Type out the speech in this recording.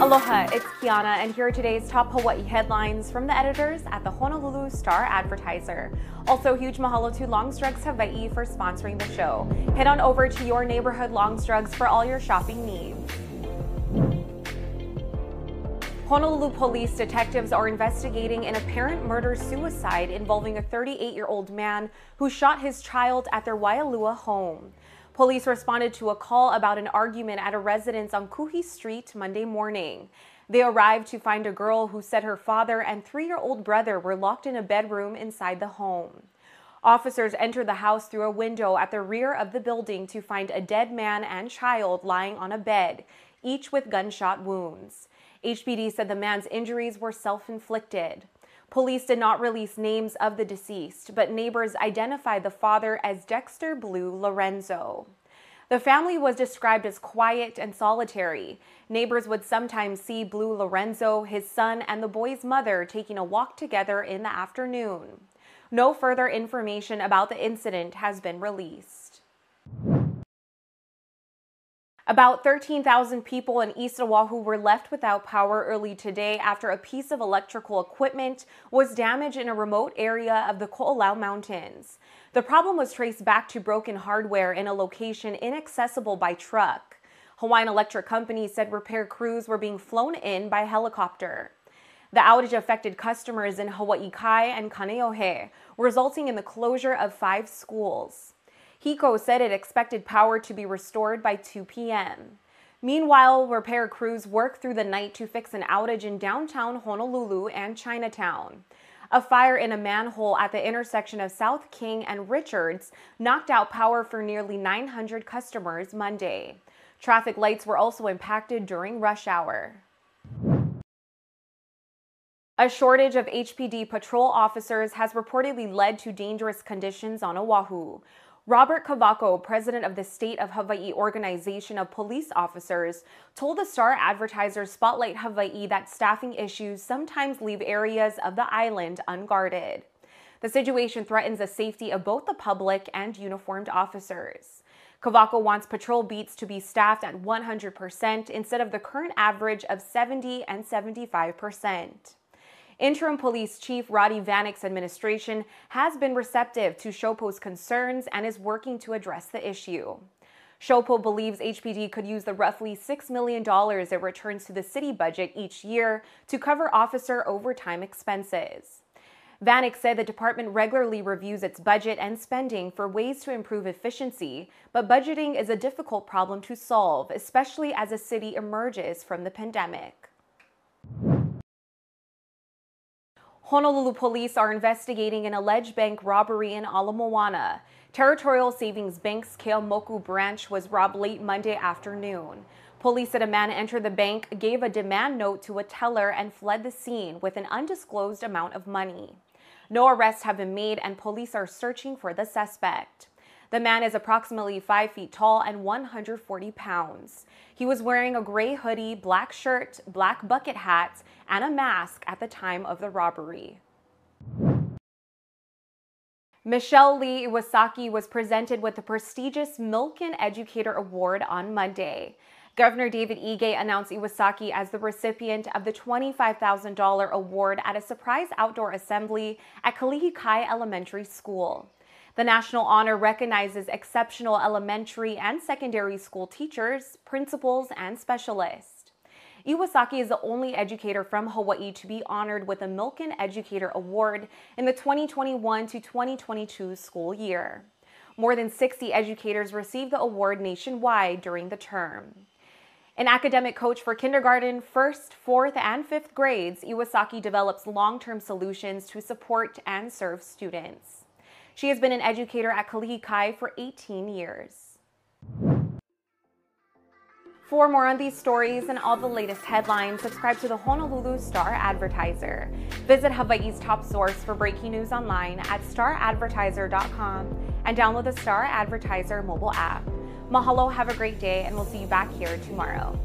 Aloha, it's Kiana, and here are today's top Hawaii headlines from the editors at the Honolulu Star Advertiser. Also, huge mahalo to Longs Drugs Hawaii for sponsoring the show. Head on over to your neighborhood Longs Drugs for all your shopping needs. Honolulu police detectives are investigating an apparent murder suicide involving a 38 year old man who shot his child at their Waialua home. Police responded to a call about an argument at a residence on Kuhi Street Monday morning. They arrived to find a girl who said her father and three year old brother were locked in a bedroom inside the home. Officers entered the house through a window at the rear of the building to find a dead man and child lying on a bed, each with gunshot wounds. HPD said the man's injuries were self inflicted. Police did not release names of the deceased, but neighbors identified the father as Dexter Blue Lorenzo. The family was described as quiet and solitary. Neighbors would sometimes see Blue Lorenzo, his son, and the boy's mother taking a walk together in the afternoon. No further information about the incident has been released. About 13,000 people in East Oahu were left without power early today after a piece of electrical equipment was damaged in a remote area of the Ko'olau Mountains. The problem was traced back to broken hardware in a location inaccessible by truck. Hawaiian Electric Company said repair crews were being flown in by helicopter. The outage affected customers in Hawaii Kai and Kaneohe, resulting in the closure of five schools. HECO said it expected power to be restored by 2 p.m. Meanwhile, repair crews worked through the night to fix an outage in downtown Honolulu and Chinatown. A fire in a manhole at the intersection of South King and Richards knocked out power for nearly 900 customers Monday. Traffic lights were also impacted during rush hour. A shortage of HPD patrol officers has reportedly led to dangerous conditions on Oahu. Robert Cavaco, president of the State of Hawaii Organization of Police Officers, told the Star Advertiser Spotlight Hawaii that staffing issues sometimes leave areas of the island unguarded. The situation threatens the safety of both the public and uniformed officers. Cavaco wants patrol beats to be staffed at 100% instead of the current average of 70 and 75 percent. Interim Police Chief Rade Vanic's administration has been receptive to SHOPO's concerns and is working to address the issue. SHOPO believes HPD could use the roughly $6 million it returns to the city budget each year to cover officer overtime expenses. Vanic said the department regularly reviews its budget and spending for ways to improve efficiency, but budgeting is a difficult problem to solve, especially as a city emerges from the pandemic. Honolulu police are investigating an alleged bank robbery in Ala Moana. Territorial Savings Bank's Keaumoku branch was robbed late Monday afternoon. Police said a man entered the bank, gave a demand note to a teller, and fled the scene with an undisclosed amount of money. No arrests have been made, and police are searching for the suspect. The man is approximately 5 feet tall and 140 pounds. He was wearing a gray hoodie, black shirt, black bucket hat, and a mask at the time of the robbery. Michelle Lee Iwasaki was presented with the prestigious Milken Educator Award on Monday. Governor David Ige announced Iwasaki as the recipient of the $25,000 award at a surprise outdoor assembly at Kalihikai Elementary School. The national honor recognizes exceptional elementary and secondary school teachers, principals, and specialists. Iwasaki is the only educator from Hawaii to be honored with a Milken Educator Award in the 2021 to 2022 school year. More than 60 educators received the award nationwide during the term. An academic coach for kindergarten, first, fourth, and fifth grades, Iwasaki develops long term solutions to support and serve students. She has been an educator at Kalihikai for 18 years. For more on these stories and all the latest headlines, subscribe to the Honolulu Star Advertiser. Visit Hawaii's top source for breaking news online at staradvertiser.com and download the Star Advertiser mobile app. Mahalo, have a great day, and we'll see you back here tomorrow.